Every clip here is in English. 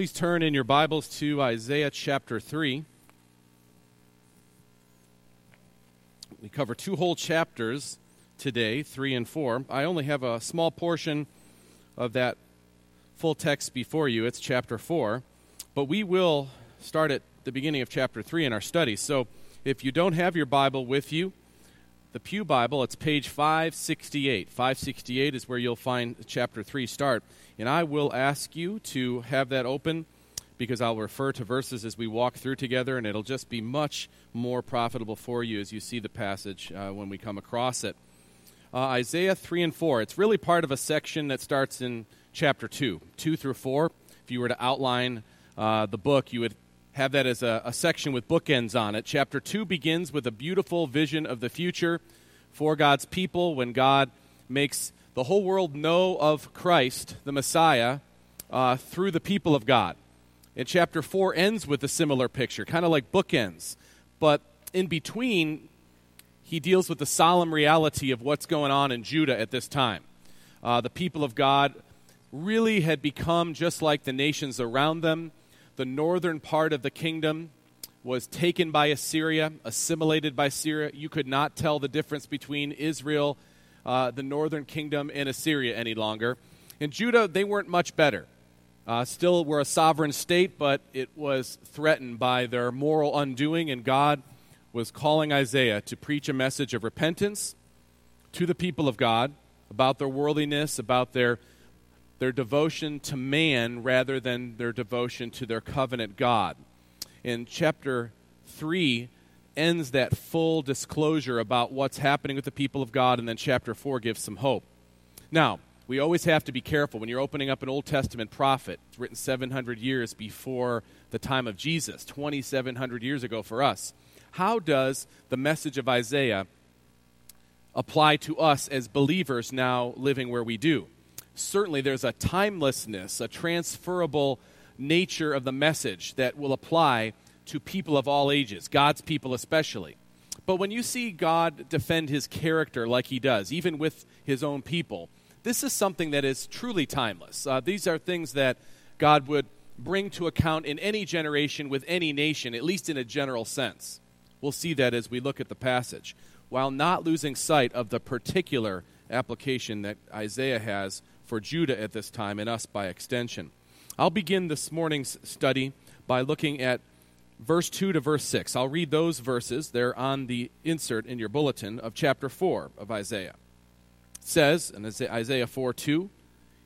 Please turn in your Bibles to Isaiah chapter 3. We cover two whole chapters today, 3 and 4. I only have a small portion of that full text before you. It's chapter 4. But we will start at the beginning of chapter 3 in our study. So if you don't have your Bible with you, the Pew Bible, it's page 568. 568 is where you'll find chapter 3 start. And I will ask you to have that open because I'll refer to verses as we walk through together, and it'll just be much more profitable for you as you see the passage uh, when we come across it. Uh, Isaiah 3 and 4. It's really part of a section that starts in chapter 2, 2 through 4. If you were to outline uh, the book, you would have that as a, a section with bookends on it. Chapter 2 begins with a beautiful vision of the future for God's people when God makes the whole world know of Christ, the Messiah, uh, through the people of God. And chapter 4 ends with a similar picture, kind of like bookends. But in between, he deals with the solemn reality of what's going on in Judah at this time. Uh, the people of God really had become just like the nations around them. The northern part of the kingdom was taken by Assyria, assimilated by Syria. You could not tell the difference between Israel uh, the northern kingdom and Assyria any longer. In Judah, they weren't much better. Uh, still were a sovereign state, but it was threatened by their moral undoing, and God was calling Isaiah to preach a message of repentance to the people of God about their worldliness, about their, their devotion to man rather than their devotion to their covenant God. In chapter 3, ends that full disclosure about what's happening with the people of God, and then chapter 4 gives some hope. Now, we always have to be careful when you're opening up an Old Testament prophet. It's written 700 years before the time of Jesus, 2,700 years ago for us. How does the message of Isaiah apply to us as believers now living where we do? Certainly, there's a timelessness, a transferable nature of the message that will apply to people of all ages, God's people especially. But when you see God defend his character like he does, even with his own people, this is something that is truly timeless. Uh, these are things that God would bring to account in any generation with any nation, at least in a general sense. We'll see that as we look at the passage, while not losing sight of the particular application that Isaiah has for Judah at this time and us by extension. I'll begin this morning's study by looking at verse 2 to verse 6. I'll read those verses. They're on the insert in your bulletin of chapter 4 of Isaiah. It says in Isaiah 4 2,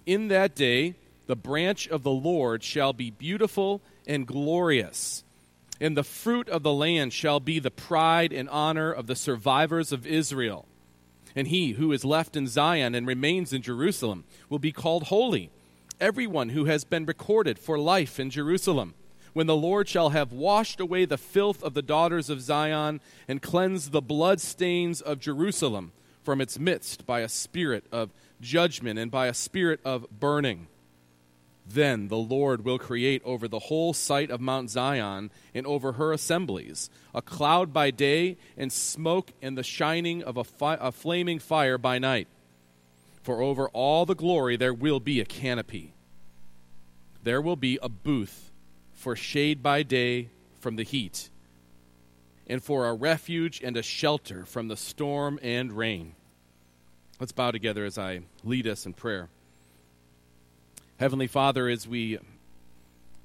In that day the branch of the Lord shall be beautiful and glorious, and the fruit of the land shall be the pride and honor of the survivors of Israel. And he who is left in Zion and remains in Jerusalem will be called holy, everyone who has been recorded for life in Jerusalem when the Lord shall have washed away the filth of the daughters of Zion and cleansed the blood stains of Jerusalem from its midst by a spirit of judgment and by a spirit of burning. Then the Lord will create over the whole site of Mount Zion and over her assemblies a cloud by day and smoke and the shining of a, fi- a flaming fire by night. For over all the glory there will be a canopy. There will be a booth for shade by day from the heat, and for a refuge and a shelter from the storm and rain. Let's bow together as I lead us in prayer. Heavenly Father, as we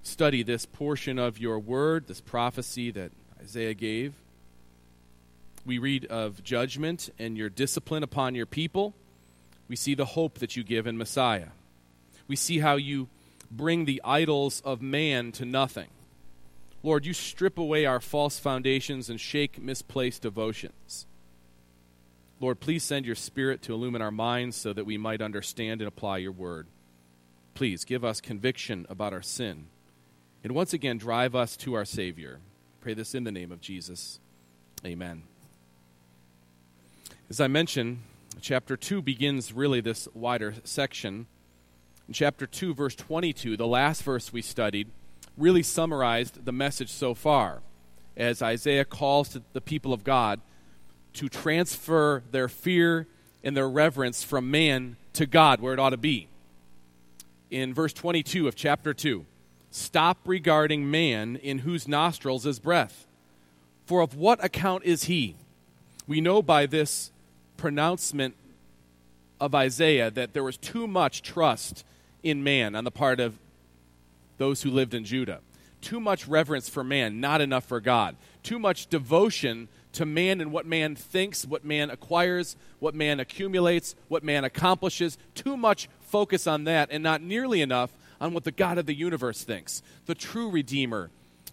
study this portion of your word, this prophecy that Isaiah gave, we read of judgment and your discipline upon your people. We see the hope that you give in Messiah. We see how you bring the idols of man to nothing. Lord, you strip away our false foundations and shake misplaced devotions. Lord, please send your Spirit to illumine our minds so that we might understand and apply your word. Please give us conviction about our sin. And once again, drive us to our Savior. Pray this in the name of Jesus. Amen. As I mentioned, chapter 2 begins really this wider section in chapter 2, verse 22, the last verse we studied, really summarized the message so far as Isaiah calls to the people of God to transfer their fear and their reverence from man to God, where it ought to be. In verse 22 of chapter 2, Stop regarding man in whose nostrils is breath. For of what account is he? We know by this pronouncement of Isaiah that there was too much trust in man on the part of those who lived in Judah. Too much reverence for man, not enough for God. Too much devotion to man and what man thinks, what man acquires, what man accumulates, what man accomplishes. Too much focus on that and not nearly enough on what the God of the universe thinks, the true Redeemer,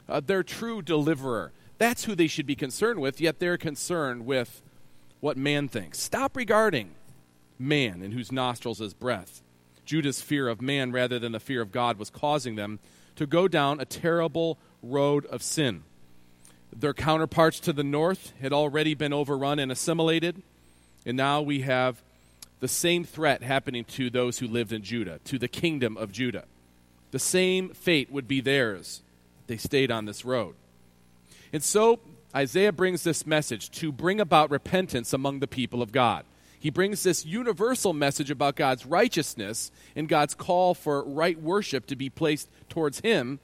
uh, their true deliverer. That's who they should be concerned with, yet they're concerned with what man thinks. Stop regarding man in whose nostrils is breath. Judah's fear of man rather than the fear of God was causing them to go down a terrible road of sin. Their counterparts to the north had already been overrun and assimilated, and now we have the same threat happening to those who lived in Judah, to the kingdom of Judah. The same fate would be theirs. They stayed on this road. And so Isaiah brings this message to bring about repentance among the people of God. He brings this universal message about God's righteousness and God's call for right worship to be placed towards Him.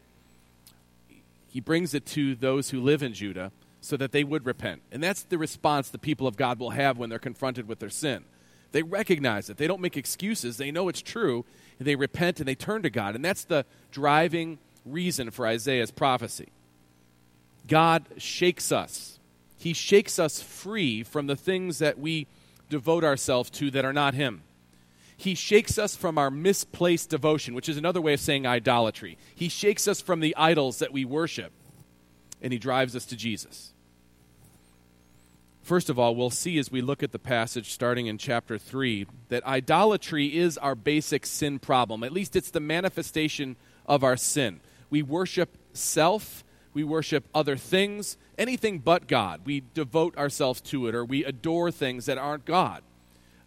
He brings it to those who live in Judah so that they would repent. And that's the response the people of God will have when they're confronted with their sin. They recognize it. They don't make excuses. They know it's true. And they repent and they turn to God. And that's the driving reason for Isaiah's prophecy. God shakes us. He shakes us free from the things that we devote ourselves to that are not Him. He shakes us from our misplaced devotion, which is another way of saying idolatry. He shakes us from the idols that we worship, and He drives us to Jesus. First of all, we'll see as we look at the passage starting in chapter 3 that idolatry is our basic sin problem. At least it's the manifestation of our sin. We worship self, we worship other things, anything but God. We devote ourselves to it or we adore things that aren't God.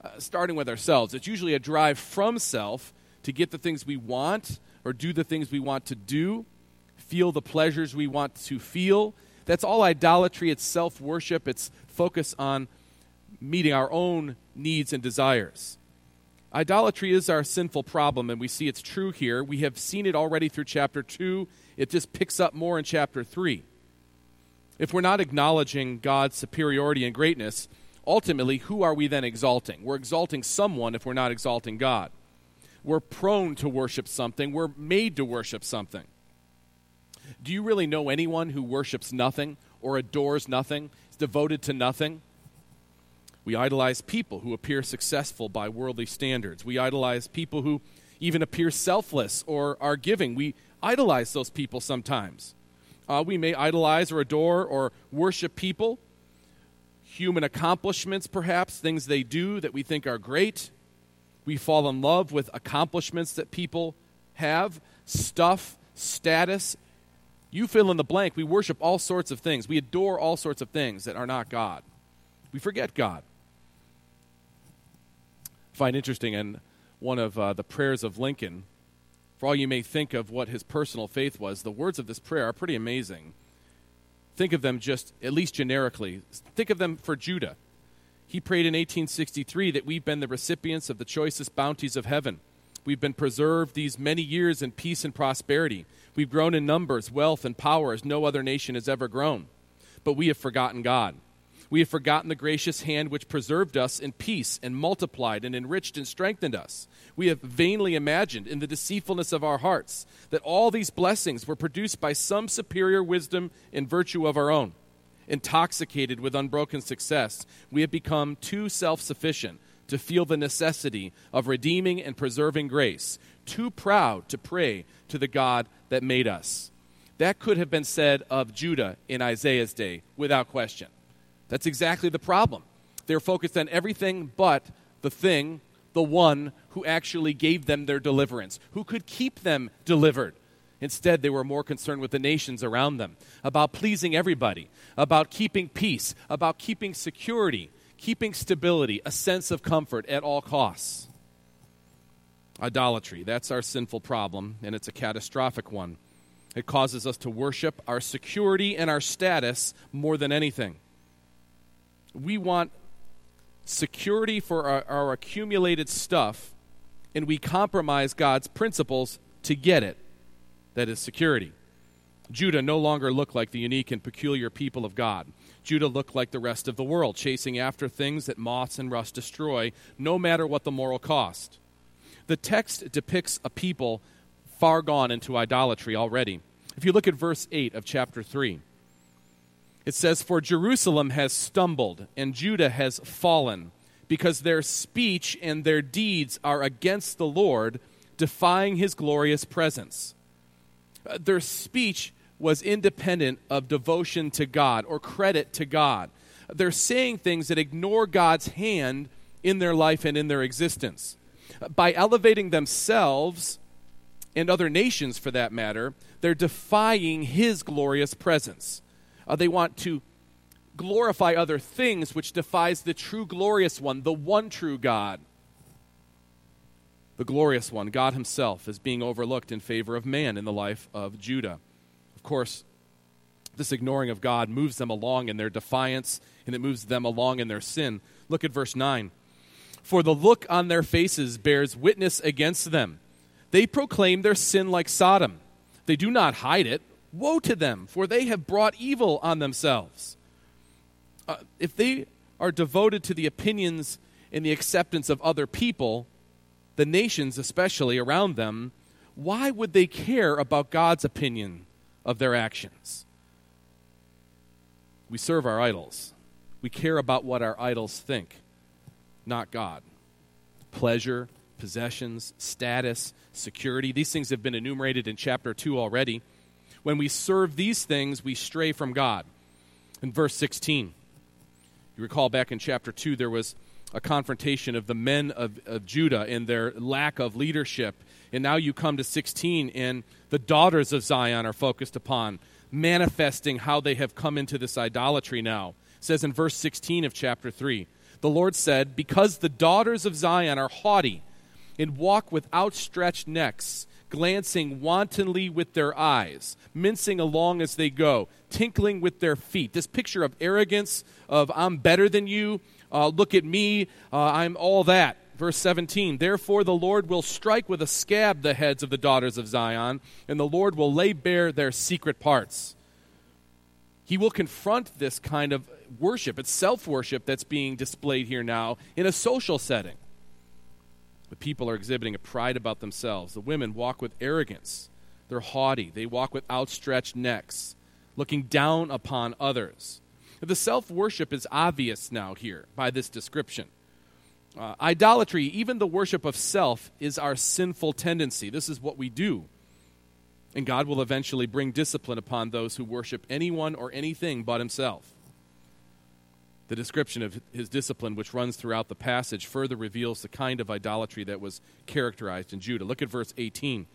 Uh, starting with ourselves, it's usually a drive from self to get the things we want or do the things we want to do, feel the pleasures we want to feel. That's all idolatry. It's self worship. It's focus on meeting our own needs and desires. Idolatry is our sinful problem, and we see it's true here. We have seen it already through chapter 2. It just picks up more in chapter 3. If we're not acknowledging God's superiority and greatness, ultimately, who are we then exalting? We're exalting someone if we're not exalting God. We're prone to worship something, we're made to worship something. Do you really know anyone who worships nothing or adores nothing? Is devoted to nothing. We idolize people who appear successful by worldly standards. We idolize people who even appear selfless or are giving. We idolize those people sometimes. Uh, we may idolize or adore or worship people, human accomplishments, perhaps, things they do that we think are great. We fall in love with accomplishments that people have, stuff, status, you fill in the blank. We worship all sorts of things. We adore all sorts of things that are not God. We forget God. I find interesting in one of uh, the prayers of Lincoln, for all you may think of what his personal faith was, the words of this prayer are pretty amazing. Think of them just, at least generically. Think of them for Judah. He prayed in 1863 that we've been the recipients of the choicest bounties of heaven. We've been preserved these many years in peace and prosperity. We've grown in numbers, wealth, and power as no other nation has ever grown. But we have forgotten God. We have forgotten the gracious hand which preserved us in peace and multiplied and enriched and strengthened us. We have vainly imagined in the deceitfulness of our hearts that all these blessings were produced by some superior wisdom and virtue of our own. Intoxicated with unbroken success, we have become too self sufficient to feel the necessity of redeeming and preserving grace, too proud to pray to the God that made us. That could have been said of Judah in Isaiah's day without question. That's exactly the problem. They're focused on everything but the thing, the one who actually gave them their deliverance, who could keep them delivered. Instead, they were more concerned with the nations around them, about pleasing everybody, about keeping peace, about keeping security, keeping stability, a sense of comfort at all costs. Idolatry, that's our sinful problem, and it's a catastrophic one. It causes us to worship our security and our status more than anything. We want security for our, our accumulated stuff, and we compromise God's principles to get it. that is security. Judah no longer looked like the unique and peculiar people of God. Judah looked like the rest of the world, chasing after things that moths and rust destroy, no matter what the moral cost. The text depicts a people far gone into idolatry already. If you look at verse 8 of chapter 3, it says, For Jerusalem has stumbled, and Judah has fallen, because their speech and their deeds are against the Lord, defying his glorious presence. Uh, their speech was independent of devotion to God or credit to God. They're saying things that ignore God's hand in their life and in their existence. By elevating themselves and other nations for that matter, they're defying His glorious presence. Uh, they want to glorify other things, which defies the true glorious one, the one true God. The glorious one, God Himself, is being overlooked in favor of man in the life of Judah Of course, this ignoring of God moves them along in their defiance and it moves them along in their sin. Look at verse 9. For the look on their faces bears witness against them. They proclaim their sin like Sodom. They do not hide it. Woe to them, for they have brought evil on themselves. Uh, if they are devoted to the opinions and the acceptance of other people, the nations especially around them, why would they care about God's opinion of their actions. We serve our idols. We care about what our idols think, not God. Pleasure, possessions, status, security, these things have been enumerated in chapter 2 already. When we serve these things, we stray from God. In verse 16, you recall back in chapter 2, there was a confrontation of the men of, of Judah and their lack of leadership. And now you come to 16, and the daughters of Zion are focused upon, manifesting how they have come into this idolatry now. It says in verse 16 of chapter 3 The Lord said, Because the daughters of Zion are haughty and walk with outstretched necks, glancing wantonly with their eyes, mincing along as they go, tinkling with their feet. This picture of arrogance, of I'm better than you, uh, look at me, uh, I'm all that. Verse 17 Therefore the Lord will strike with a scab the heads of the daughters of Zion, and the Lord will lay bare their secret parts. He will confront this kind of worship. It's self worship that's being displayed here now in a social setting. The people are exhibiting a pride about themselves. The women walk with arrogance. They're haughty. They walk with outstretched necks, looking down upon others. The self worship is obvious now here by this description. Uh, idolatry, even the worship of self, is our sinful tendency. This is what we do. And God will eventually bring discipline upon those who worship anyone or anything but Himself. The description of His discipline, which runs throughout the passage, further reveals the kind of idolatry that was characterized in Judah. Look at verse 18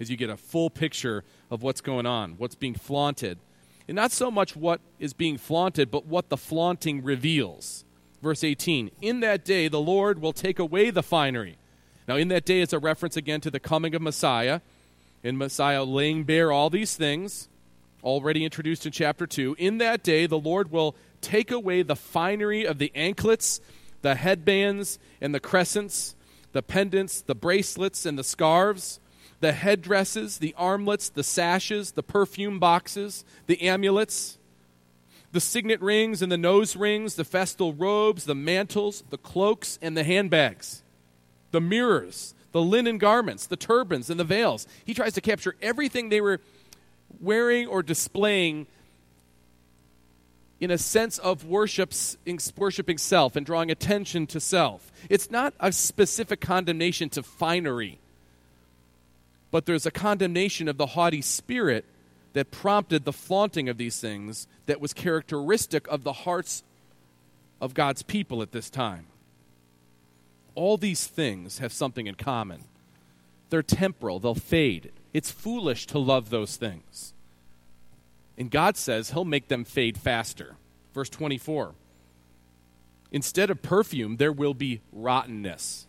as you get a full picture of what's going on, what's being flaunted. And not so much what is being flaunted, but what the flaunting reveals. Verse 18 In that day, the Lord will take away the finery. Now, in that day, it's a reference again to the coming of Messiah, and Messiah laying bare all these things, already introduced in chapter 2. In that day, the Lord will take away the finery of the anklets, the headbands, and the crescents, the pendants, the bracelets, and the scarves the headdresses, the armlets, the sashes, the perfume boxes, the amulets, the signet rings and the nose rings, the festal robes, the mantles, the cloaks, and the handbags, the mirrors, the linen garments, the turbans, and the veils. He tries to capture everything they were wearing or displaying in a sense of worshiping self and drawing attention to self. It's not a specific condemnation to finery but there's a condemnation of the haughty spirit that prompted the flaunting of these things that was characteristic of the hearts of God's people at this time. All these things have something in common. They're temporal, they'll fade. It's foolish to love those things. And God says He'll make them fade faster. Verse 24 Instead of perfume, there will be rottenness.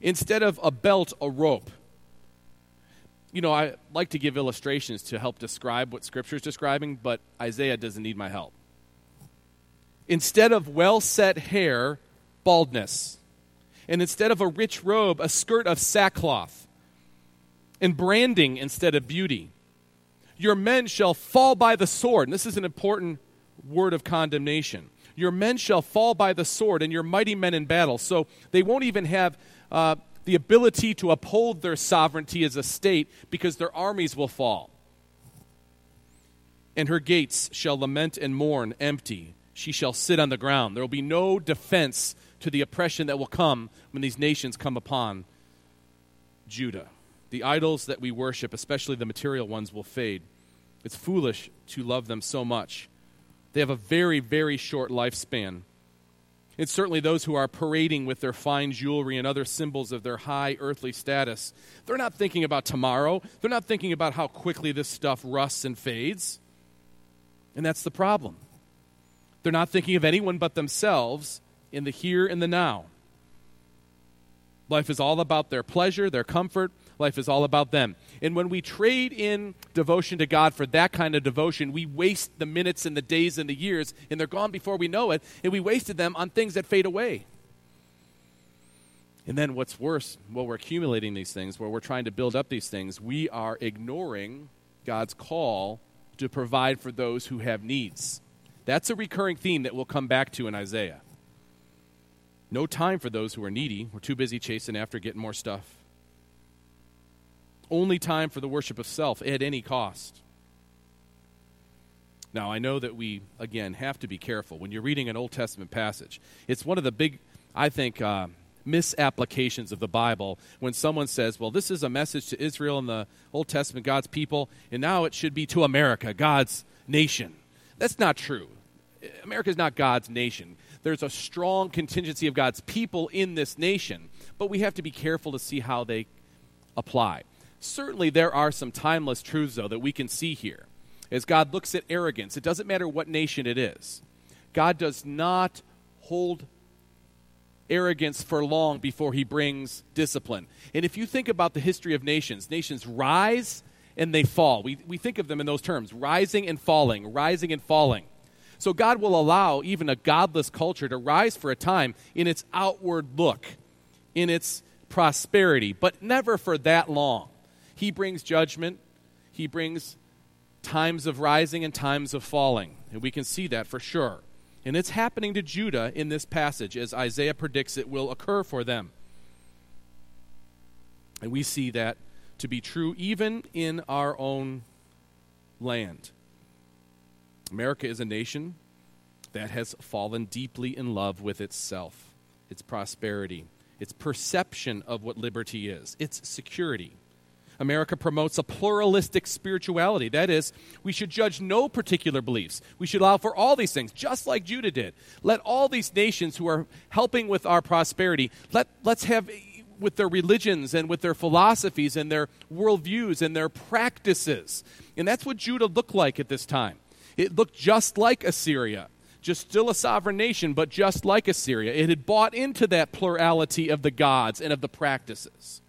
Instead of a belt, a rope you know, I like to give illustrations to help describe what Scripture is describing, but Isaiah doesn't need my help. Instead of well set hair, baldness. And instead of a rich robe, a skirt of sackcloth. and branding instead of beauty. Your men shall fall by the sword. And this is an important word of condemnation. Your men shall fall by the sword, and your mighty men in battle. So they won't even have uh, the ability to uphold their sovereignty as a state because their armies will fall. And her gates shall lament and mourn empty. She shall sit on the ground. There will be no defense to the oppression that will come when these nations come upon Judah. The idols that we worship, especially the material ones, will fade. It's foolish to love them so much. They have a very, very short lifespan. And certainly those who are parading with their fine jewelry and other symbols of their high earthly status, they're not thinking about tomorrow. They're not thinking about how quickly this stuff rusts and fades. And that's the problem. They're not thinking of anyone but themselves in the here and the now. Life is all about their pleasure, their comfort. Life is all about them. And when we trade in devotion to God for that kind of devotion, we waste the minutes and the days and the years, and they're gone before we know it, and we wasted them on things that fade away. And then what's worse, while we're accumulating these things, while we're trying to build up these things, we are ignoring God's call to provide for those who have needs. That's a recurring theme that we'll come back to in Isaiah. No time for those who are needy. We're too busy chasing after getting more stuff. Only time for the worship of self at any cost. Now, I know that we, again, have to be careful when you're reading an Old Testament passage. It's one of the big, I think, uh, misapplications of the Bible when someone says, well, this is a message to Israel and the Old Testament, God's people, and now it should be to America, God's nation. That's not true. America is not God's nation. There's a strong contingency of God's people in this nation, but we have to be careful to see how they apply. Certainly, there are some timeless truths, though, that we can see here. As God looks at arrogance, it doesn't matter what nation it is. God does not hold arrogance for long before he brings discipline. And if you think about the history of nations, nations rise and they fall. We, we think of them in those terms rising and falling, rising and falling. So God will allow even a godless culture to rise for a time in its outward look, in its prosperity, but never for that long. He brings judgment, He brings times of rising and times of falling. And we can see that for sure. And it's happening to Judah in this passage as Isaiah predicts it will occur for them. And we see that to be true even in our own land. America is a nation that has fallen deeply in love with itself, its prosperity, its perception of what liberty is, its security. America promotes a pluralistic spirituality. That is, we should judge no particular beliefs. We should allow for all these things, just like Judah did. Let all these nations who are helping with our prosperity, let, let's have with their religions and with their philosophies and their worldviews and their practices. And that's what Judah looked like at this time. It looked just like Assyria, just still a sovereign nation, but just like Assyria. It had bought into that plurality of the gods and of the practices.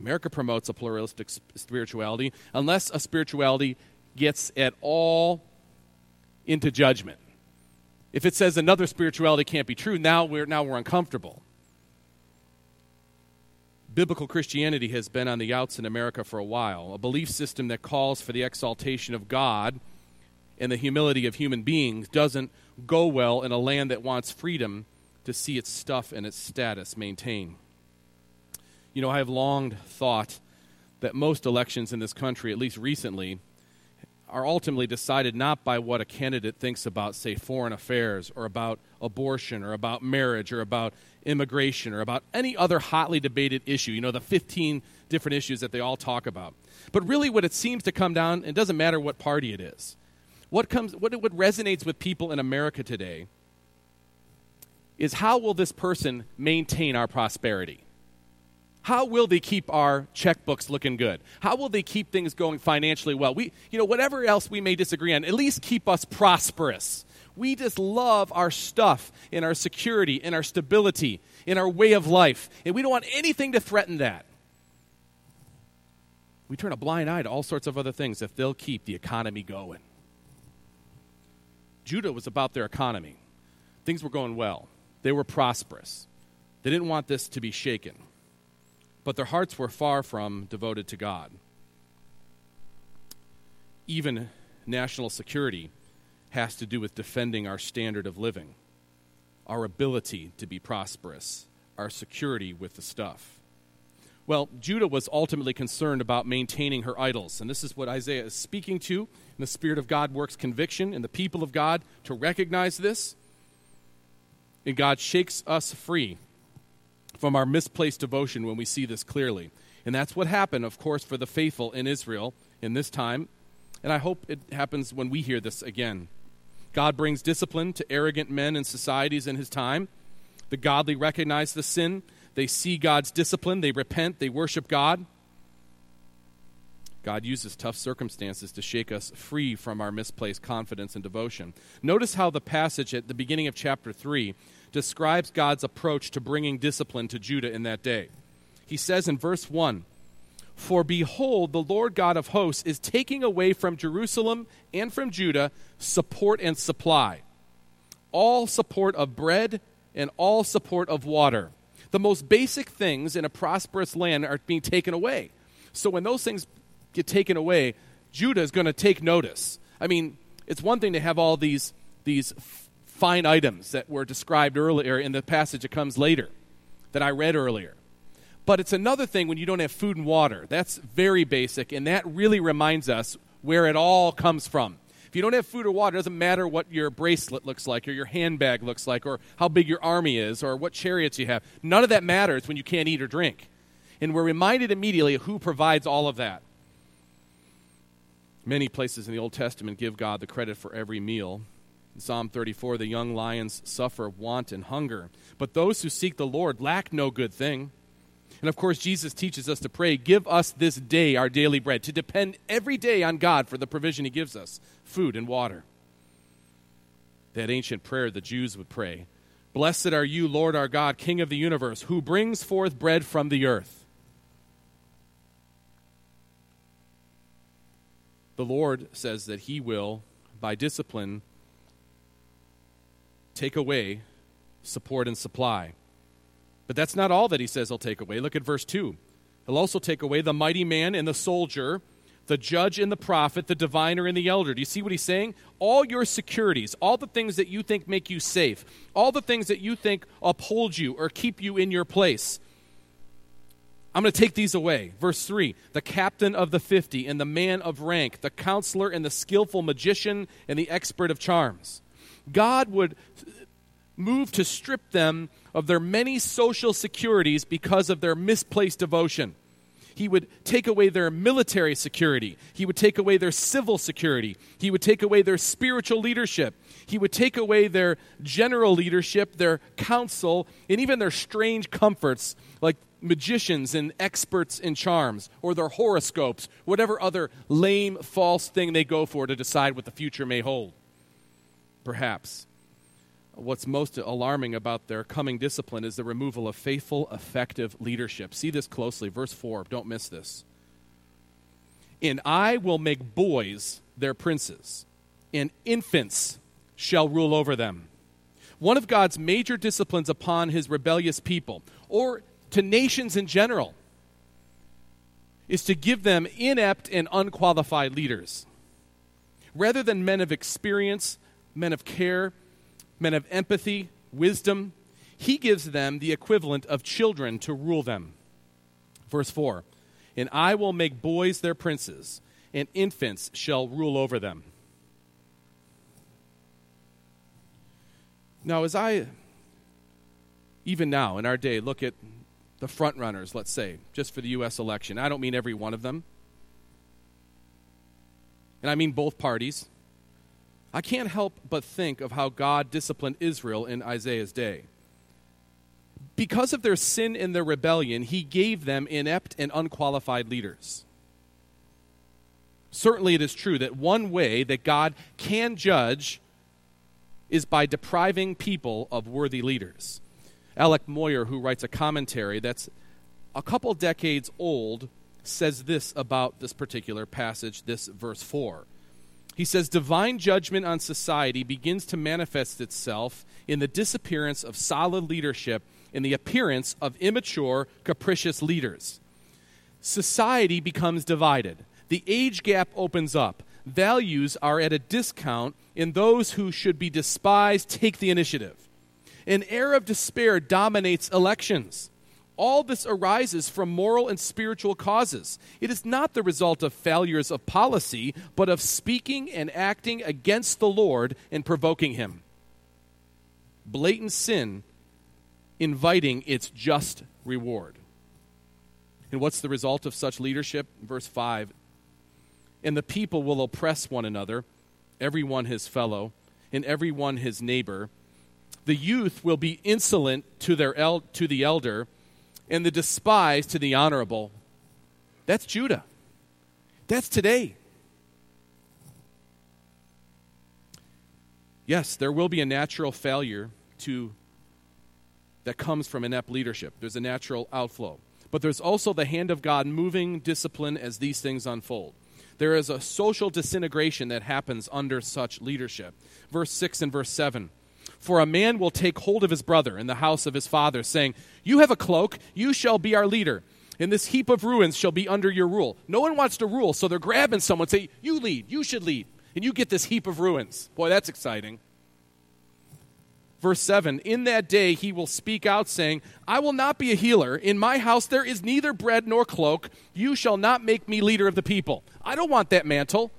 America promotes a pluralistic spirituality unless a spirituality gets at all into judgment. If it says another spirituality can't be true, now we're, now we're uncomfortable. Biblical Christianity has been on the outs in America for a while, a belief system that calls for the exaltation of God and the humility of human beings doesn't go well in a land that wants freedom to see its stuff and its status maintained. You know, I have long thought that most elections in this country, at least recently, are ultimately decided not by what a candidate thinks about, say, foreign affairs or about abortion or about marriage or about immigration or about any other hotly debated issue, you know, the 15 different issues that they all talk about. But really, what it seems to come down, it doesn't matter what party it is. What, comes, what, what resonates with people in America today is how will this person maintain our prosperity? How will they keep our checkbooks looking good? How will they keep things going financially well? We, you know, whatever else we may disagree on, at least keep us prosperous. We just love our stuff and our security and our stability and our way of life, and we don't want anything to threaten that. We turn a blind eye to all sorts of other things if they'll keep the economy going. Judah was about their economy. Things were going well, they were prosperous. They didn't want this to be shaken. but their hearts were far from devoted to God. Even national security has to do with defending our standard of living, our ability to be prosperous, our security with the stuff. Well, Judah was ultimately concerned about maintaining her idols, and this is what Isaiah is speaking to. And the Spirit of God works conviction in the people of God to recognize this. And God shakes us free from our misplaced devotion when we see this clearly. And that's what happened, of course, for the faithful in Israel in this time. And I hope it happens when we hear this again. God brings discipline to arrogant men and societies in his time. The godly recognize the sin, they see God's discipline, they repent, they worship God. God uses tough circumstances to shake us free from our misplaced confidence and devotion. Notice how the passage at the beginning of chapter 3 describes God's approach to bringing discipline to Judah in that day. He says in verse 1 For behold, the Lord God of hosts is taking away from Jerusalem and from Judah support and supply, all support of bread and all support of water. The most basic things in a prosperous land are being taken away. So when those things get taken away, Judah is going to take notice. I mean, it's one thing to have all these these fine items that were described earlier in the passage that comes later that I read earlier. But it's another thing when you don't have food and water. That's very basic, and that really reminds us where it all comes from. If you don't have food or water, it doesn't matter what your bracelet looks like, or your handbag looks like, or how big your army is, or what chariots you have. None of that matters when you can't eat or drink. And we're reminded immediately who provides all of that. Many places in the Old Testament give God the credit for every meal, in Psalm 34, the young lions suffer want and hunger, but those who seek the Lord lack no good thing. And of course, Jesus teaches us to pray, Give us this day our daily bread, to depend every day on God for the provision He gives us food and water. That ancient prayer the Jews would pray Blessed are you, Lord our God, King of the universe, who brings forth bread from the earth. The Lord says that He will, by discipline, take away support and supply. But that's not all that he says he'll take away. Look at verse 2. He'll also take away the mighty man and the soldier, the judge and the prophet, the diviner and the elder. Do you see what he's saying? All your securities, all the things that you think make you safe, all the things that you think uphold you or keep you in your place. I'm going to take these away. Verse 3 The captain of the fifty and the man of rank, the counselor and the skillful magician and the expert of charms. God would move to strip them of their many social securities because of their misplaced devotion. He would take away their military security. He would take away their civil security. He would take away their spiritual leadership. He would take away their general leadership, their counsel, and even their strange comforts, like magicians and experts in charms, or their horoscopes, whatever other lame, false thing they go for to decide what the future may hold perhaps. What's most alarming about their coming discipline is the removal of faithful, effective leadership. See this closely. Verse 4, don't miss this. And I will make boys their princes, and infants shall rule over them. One of God's major disciplines upon his rebellious people, or to nations in general, is to give them inept and unqualified leaders. Rather than men of experience, men of care, men of empathy, wisdom. He gives them the equivalent of children to rule them. Verse 4 And I will make boys their princes, and infants shall rule over them. Now, as I, even now in our day, look at the front runners, let's say, just for the U.S. election, I don't mean every one of them. And I mean both parties. I can't help but think of how God disciplined Israel in Isaiah's day. Because of their sin and their rebellion, he gave them inept and unqualified leaders. Certainly, it is true that one way that God can judge is by depriving people of worthy leaders. Alec Motyer, who writes a commentary that's a couple decades old, says this about this particular passage, this verse 4. He says divine judgment on society begins to manifest itself in the disappearance of solid leadership in the appearance of immature, capricious leaders. Society becomes divided. The age gap opens up. Values are at a discount, and those who should be despised take the initiative. An air of despair dominates elections. All this arises from moral and spiritual causes. It is not the result of failures of policy, but of speaking and acting against the Lord and provoking Him. Blatant sin inviting its just reward. And what's the result of such leadership? Verse 5 And the people will oppress one another, everyone his fellow, and everyone his neighbor. The youth will be insolent to, their el- to the elder and the despised to the honorable. That's Judah. That's today. Yes, there will be a natural failure to that comes from inept leadership. There's a natural outflow. But there's also the hand of God moving discipline as these things unfold. There is a social disintegration that happens under such leadership. Verse 6 and verse 7. For a man will take hold of his brother in the house of his father, saying, You have a cloak, you shall be our leader. And this heap of ruins shall be under your rule. No one wants to rule, so they're grabbing someone, say, You lead, you should lead. And you get this heap of ruins. Boy, that's exciting. Verse 7 In that day he will speak out, saying, I will not be a healer. In my house there is neither bread nor cloak. You shall not make me leader of the people. I don't want that mantle.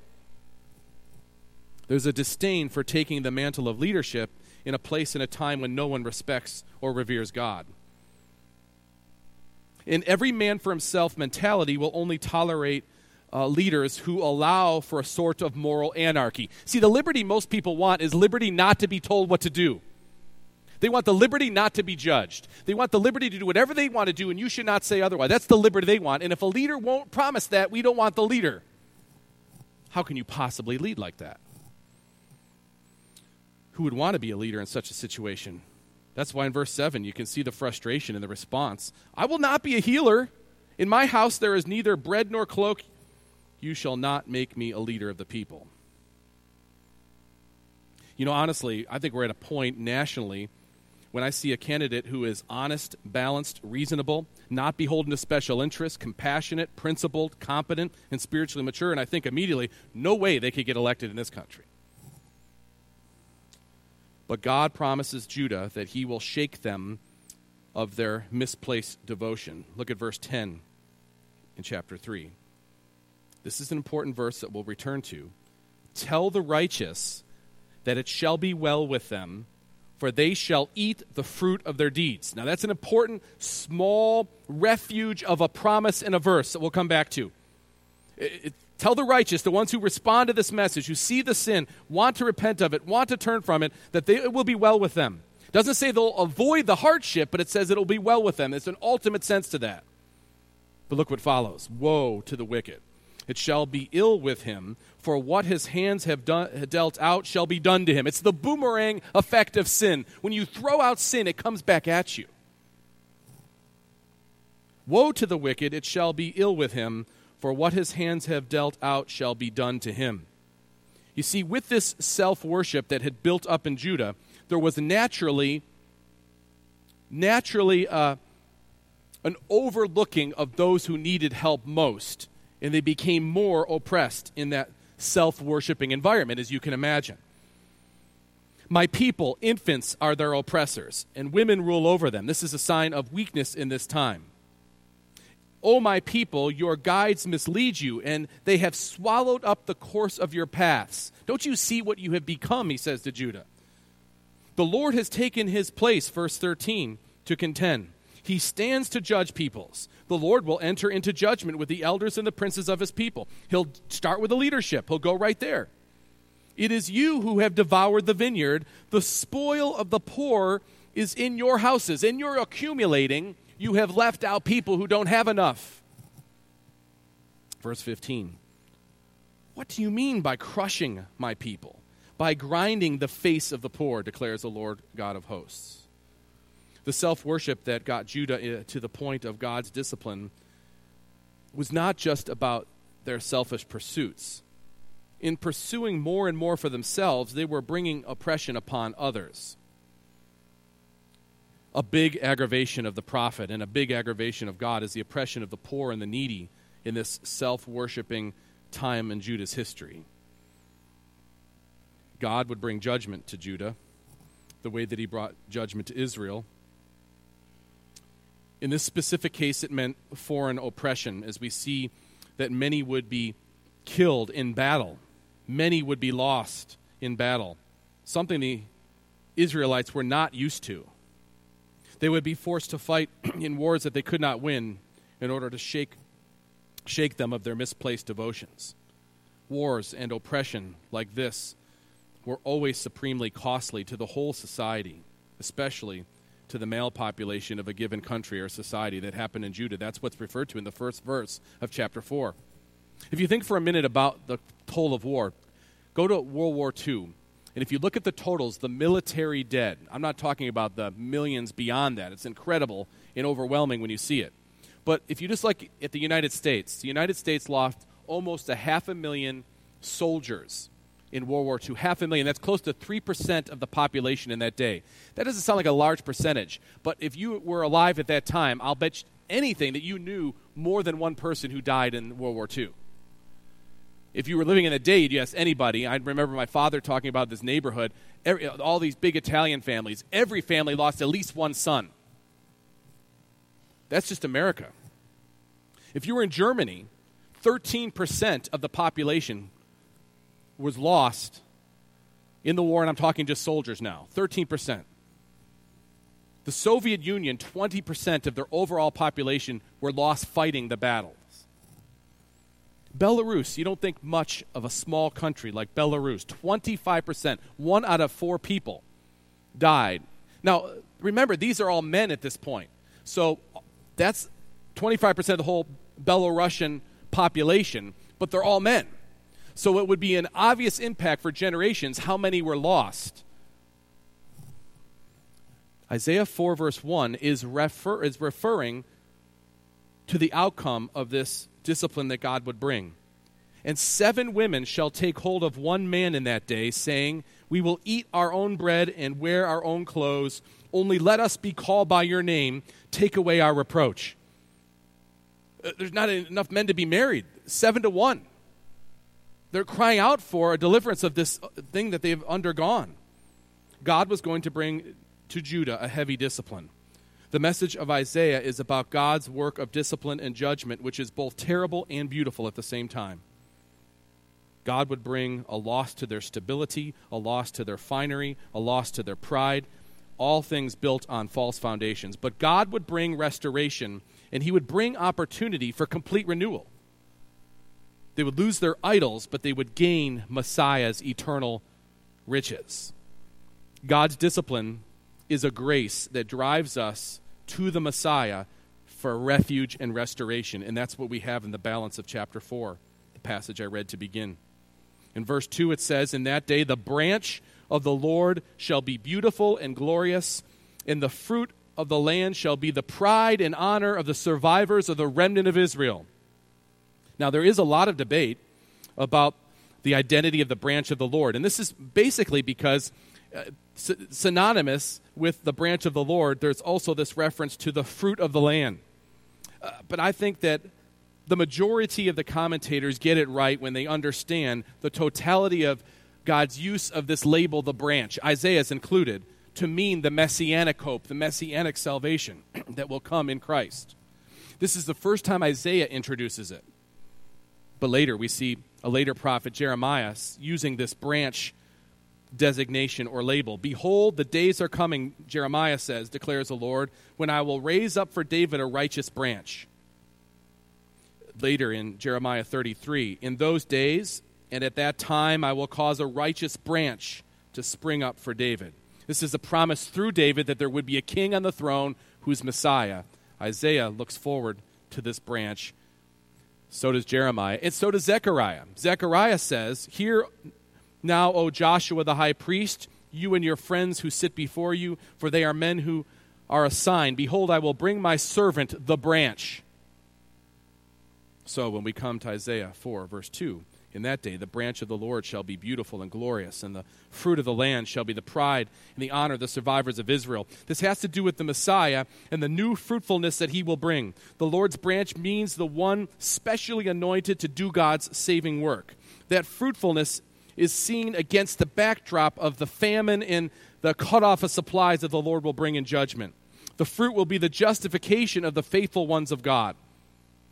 There's a disdain for taking the mantle of leadership in a place and a time when no one respects or reveres God. In every man for himself mentality will only tolerate uh, leaders who allow for a sort of moral anarchy. See, the liberty most people want is liberty not to be told what to do. They want the liberty not to be judged. They want the liberty to do whatever they want to do, and you should not say otherwise. That's the liberty they want. And if a leader won't promise that, we don't want the leader. How can you possibly lead like that? Who would want to be a leader in such a situation. That's why in verse 7 you can see the frustration in the response. I will not be a healer. In my house there is neither bread nor cloak. You shall not make me a leader of the people. You know, honestly, I think we're at a point nationally when I see a candidate who is honest, balanced, reasonable, not beholden to special interests, compassionate, principled, competent, and spiritually mature, and I think immediately, no way they could get elected in this country. But God promises Judah that he will shake them of their misplaced devotion. Look at verse 10 in chapter 3. This is an important verse that we'll return to. Tell the righteous that it shall be well with them, for they shall eat the fruit of their deeds. Now, that's an important small refuge of a promise in a verse that we'll come back to. It, Tell the righteous, the ones who respond to this message, who see the sin, want to repent of it, want to turn from it, that they, it will be well with them. It doesn't say they'll avoid the hardship, but it says it'll be well with them. It's an ultimate sense to that. But look what follows Woe to the wicked. It shall be ill with him, for what his hands have done, dealt out shall be done to him. It's the boomerang effect of sin. When you throw out sin, it comes back at you. Woe to the wicked, it shall be ill with him for what his hands have dealt out shall be done to him. You see, with this self worship that had built up in Judah, there was naturally, naturally uh, an overlooking of those who needed help most, and they became more oppressed in that self worshiping environment, as you can imagine. My people, infants, are their oppressors, and women rule over them. This is a sign of weakness in this time. O my people, your guides mislead you, and they have swallowed up the course of your paths. Don't you see what you have become? He says to Judah. The Lord has taken his place, verse 13, to contend. He stands to judge peoples. The Lord will enter into judgment with the elders and the princes of his people. He'll start with the leadership, he'll go right there. It is you who have devoured the vineyard. The spoil of the poor is in your houses, and you're accumulating you have left out people who don't have enough. Verse 15 What do you mean by crushing my people? By grinding the face of the poor, declares the Lord God of hosts. The self worship that got Judah uh, to the point of God's discipline was not just about their selfish pursuits. In pursuing more and more for themselves, they were bringing oppression upon others. A big aggravation of the prophet and a big aggravation of God is the oppression of the poor and the needy in this self worshiping time in Judah's history. God would bring judgment to Judah the way that he brought judgment to Israel. In this specific case, it meant foreign oppression, as we see that many would be killed in battle, many would be lost in battle, something the Israelites were not used to. They would be forced to fight in wars that they could not win in order to shake, shake them of their misplaced devotions. Wars and oppression like this were always supremely costly to the whole society, especially to the male population of a given country or society that happened in Judah. That's what's referred to in the first verse of chapter 4. If you think for a minute about the toll of war, go to World War II. And if you look at the totals, the military dead, I'm not talking about the millions beyond that. It's incredible and overwhelming when you see it. But if you just look at the United States, the United States lost almost a half a million soldiers in World War II. Half a million. That's close to 3% of the population in that day. That doesn't sound like a large percentage, but if you were alive at that time, I'll bet anything that you knew more than one person who died in World War II. If you were living in the day, you'd ask anybody. I remember my father talking about this neighborhood, every, all these big Italian families. Every family lost at least one son. That's just America. If you were in Germany, 13% of the population was lost in the war, and I'm talking just soldiers now 13%. The Soviet Union, 20% of their overall population were lost fighting the battles. Belarus, you don't think much of a small country like Belarus. 25%, one out of four people died. Now, remember, these are all men at this point. So that's 25% of the whole Belarusian population, but they're all men. So it would be an obvious impact for generations how many were lost. Isaiah 4, verse 1, is, refer, is referring to the outcome of this discipline that God would bring. And seven women shall take hold of one man in that day, saying, We will eat our own bread and wear our own clothes. Only let us be called by your name. Take away our reproach. Uh, there's not enough men to be married. Seven to one. They're crying out for a deliverance of this thing that they've undergone. God was going to bring to Judah a heavy discipline. The message of Isaiah is about God's work of discipline and judgment, which is both terrible and beautiful at the same time. God would bring a loss to their stability, a loss to their finery, a loss to their pride, all things built on false foundations. But God would bring restoration, and He would bring opportunity for complete renewal. They would lose their idols, but they would gain Messiah's eternal riches. God's discipline is a grace that drives us to the Messiah for refuge and restoration. And that's what we have in the balance of chapter 4, the passage I read to begin. In verse 2, it says, In that day the branch of the Lord shall be beautiful and glorious, and the fruit of the land shall be the pride and honor of the survivors of the remnant of Israel. Now, there is a lot of debate about the identity of the branch of the Lord. And this is basically because uh, synonymous with the branch of the Lord, there's also this reference to the fruit of the land. Uh, but I think that the majority of the commentators get it right when they understand the totality of God's use of this label, the branch, Isaiah's included, to mean the messianic hope, the messianic salvation that will come in Christ. This is the first time Isaiah introduces it. But later, we see a later prophet, Jeremiah, using this branch designation or label. Behold, the days are coming, Jeremiah says, declares the Lord, when I will raise up for David a righteous branch. Later in Jeremiah 33, in those days and at that time I will cause a righteous branch to spring up for David. This is a promise through David that there would be a king on the throne who's Messiah. Isaiah looks forward to this branch so does Jeremiah. And so does Zechariah. Zechariah says, Hear now, O Joshua the high priest, you and your friends who sit before you, for they are men who are a sign. Behold, I will bring my servant, the branch. So when we come to Isaiah 4, verse 2, In that day, the branch of the Lord shall be beautiful and glorious, and the fruit of the land shall be the pride and the honor of the survivors of Israel. This has to do with the Messiah and the new fruitfulness that he will bring. The Lord's branch means the one specially anointed to do God's saving work. That fruitfulness is seen against the backdrop of the famine and the cutoff of supplies that the Lord will bring in judgment. The fruit will be the justification of the faithful ones of God.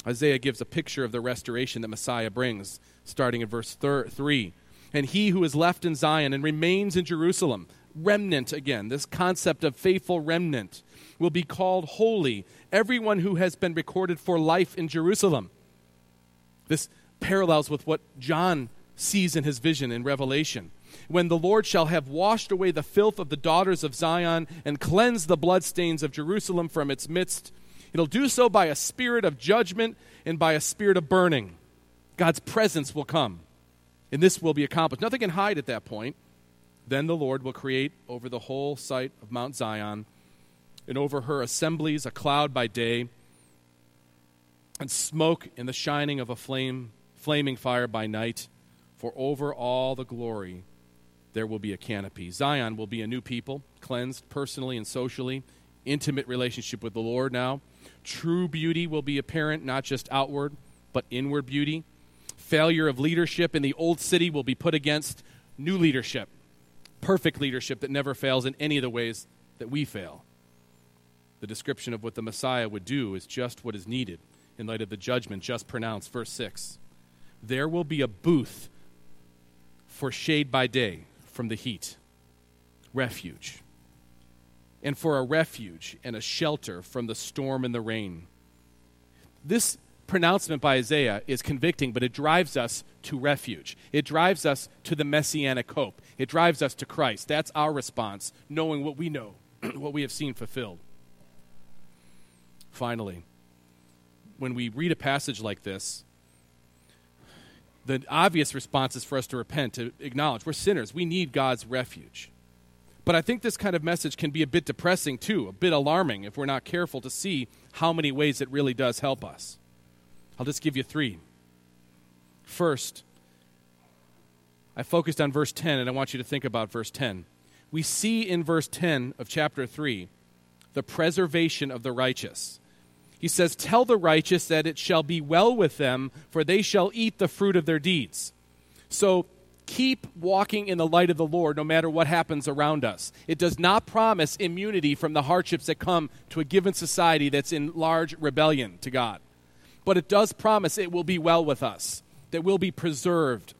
Isaiah gives a picture of the restoration that Messiah brings, starting in verse thir- 3. And he who is left in Zion and remains in Jerusalem, remnant again, this concept of faithful remnant, will be called holy, everyone who has been recorded for life in Jerusalem. This parallels with what John sees in his vision in Revelation. When the Lord shall have washed away the filth of the daughters of Zion and cleansed the bloodstains of Jerusalem from its midst, it'll do so by a spirit of judgment and by a spirit of burning. God's presence will come, and this will be accomplished. Nothing can hide at that point. Then the Lord will create over the whole site of Mount Zion and over her assemblies a cloud by day and smoke in the shining of a flame, flaming fire by night. For over all the glory there will be a canopy. Zion will be a new people, cleansed personally and socially, intimate relationship with the Lord now. True beauty will be apparent, not just outward, but inward beauty. Failure of leadership in the old city will be put against new leadership, perfect leadership that never fails in any of the ways that we fail. The description of what the Messiah would do is just what is needed in light of the judgment just pronounced. Verse 6 There will be a booth for shade by day from the heat, refuge, and for a refuge and a shelter from the storm and the rain. This pronouncement by Isaiah is convicting, but it drives us to refuge. It drives us to the messianic hope. It drives us to Christ. That's our response, knowing what we know, what we have seen fulfilled. Finally, when we read a passage like this, the obvious response is for us to repent, to acknowledge we're sinners. We need God's refuge. But I think this kind of message can be a bit depressing too, a bit alarming if we're not careful to see how many ways it really does help us. I'll just give you three. First, I focused on verse 10, and I want you to think about verse 10. We see in verse 10 of chapter 3 the preservation of the righteous. He says, Tell the righteous that it shall be well with them, for they shall eat the fruit of their deeds. So keep walking in the light of the Lord no matter what happens around us. It does not promise immunity from the hardships that come to a given society that's in large rebellion to God. But it does promise it will be well with us, that we'll be preserved.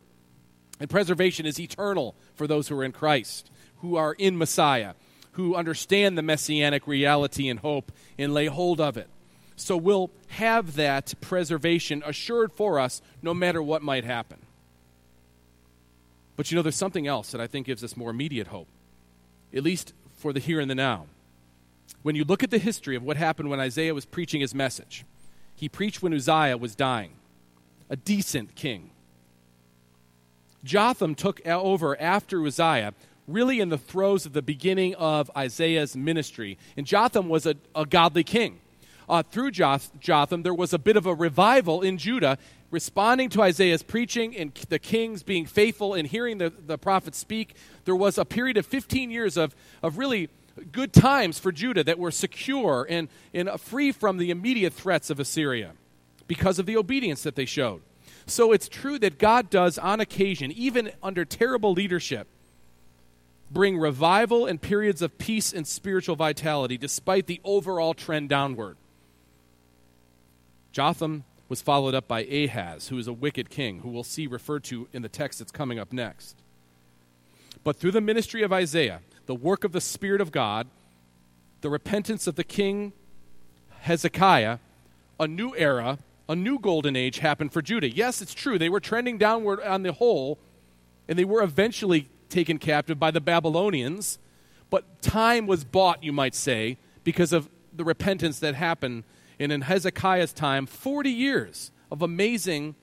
And preservation is eternal for those who are in Christ, who are in Messiah, who understand the messianic reality and hope and lay hold of it. So we'll have that preservation assured for us no matter what might happen. But you know, there's something else that I think gives us more immediate hope, at least for the here and the now. When you look at the history of what happened when Isaiah was preaching his message, he preached when Uzziah was dying, a decent king. Jotham took over after Uzziah, really in the throes of the beginning of Isaiah's ministry. And Jotham was a, a godly king uh, through Jotham, there was a bit of a revival in Judah, responding to Isaiah's preaching and the kings being faithful and hearing the, the prophets speak. There was a period of 15 years of, of really good times for Judah that were secure and, and free from the immediate threats of Assyria because of the obedience that they showed. So it's true that God does, on occasion, even under terrible leadership, bring revival and periods of peace and spiritual vitality despite the overall trend downward. Jotham was followed up by Ahaz, who is a wicked king, who we'll see referred to in the text that's coming up next. But through the ministry of Isaiah, the work of the Spirit of God, the repentance of the king Hezekiah, a new era, a new golden age happened for Judah. Yes, it's true. They were trending downward on the whole, and they were eventually taken captive by the Babylonians. But time was bought, you might say, because of the repentance that happened and in Hezekiah's time, 40 years of amazing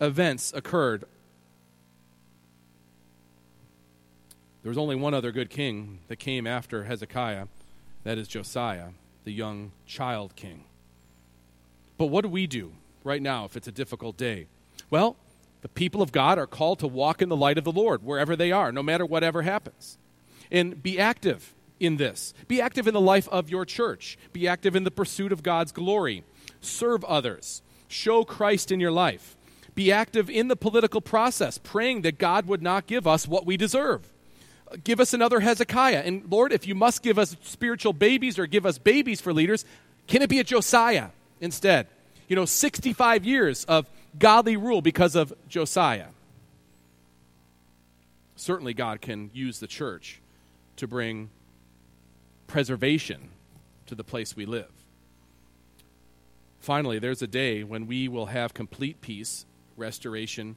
events occurred. There was only one other good king that came after Hezekiah, that is Josiah, the young child king. But what do we do right now if it's a difficult day? Well, The people of God are called to walk in the light of the Lord wherever they are, no matter whatever happens. And be active in this. Be active in the life of your church. Be active in the pursuit of God's glory. Serve others. Show Christ in your life. Be active in the political process, praying that God would not give us what we deserve. Give us another Hezekiah. And Lord, if you must give us spiritual babies or give us babies for leaders, can it be a Josiah instead? You know, 65 years of godly rule because of Josiah. Certainly, God can use the church to bring preservation to the place we live. Finally, there's a day when we will have complete peace, restoration,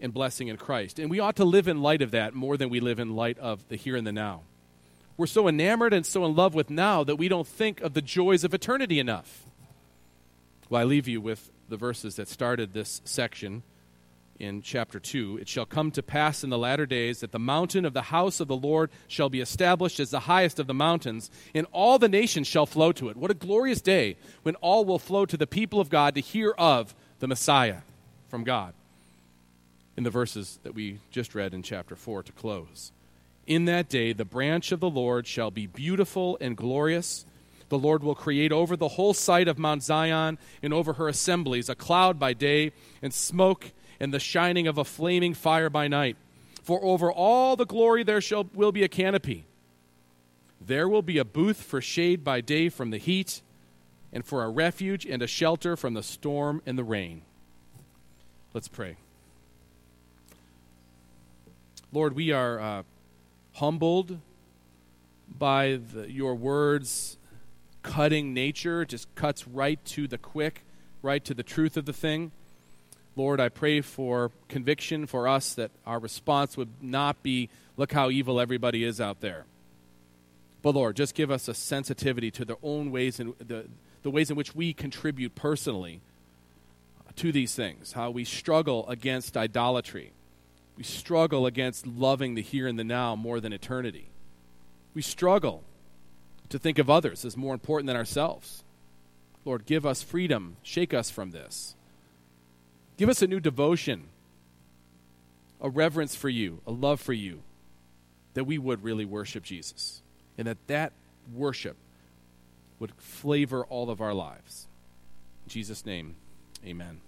and blessing in Christ. And we ought to live in light of that more than we live in light of the here and the now. We're so enamored and so in love with now that we don't think of the joys of eternity enough. Well, I leave you with the verses that started this section in chapter 2 It shall come to pass in the latter days that the mountain of the house of the Lord shall be established as the highest of the mountains, and all the nations shall flow to it. What a glorious day when all will flow to the people of God to hear of the Messiah from God. In the verses that we just read in chapter 4 to close. In that day, the branch of the Lord shall be beautiful and glorious. The Lord will create over the whole site of Mount Zion and over her assemblies a cloud by day and smoke and the shining of a flaming fire by night. For over all the glory there shall, will be a canopy. There will be a booth for shade by day from the heat, and for a refuge and a shelter from the storm and the rain. Let's pray. Lord, we are uh, humbled by the, your words cutting nature, just cuts right to the quick, right to the truth of the thing. Lord, I pray for conviction for us that our response would not be, look how evil everybody is out there. But Lord, just give us a sensitivity to the own ways and the, the ways in which we contribute personally to these things, how we struggle against idolatry. We struggle against loving the here and the now more than eternity. We struggle to think of others as more important than ourselves. Lord, give us freedom. Shake us from this. Give us a new devotion, a reverence for you, a love for you, that we would really worship Jesus, and that that worship would flavor all of our lives. In Jesus' name, amen.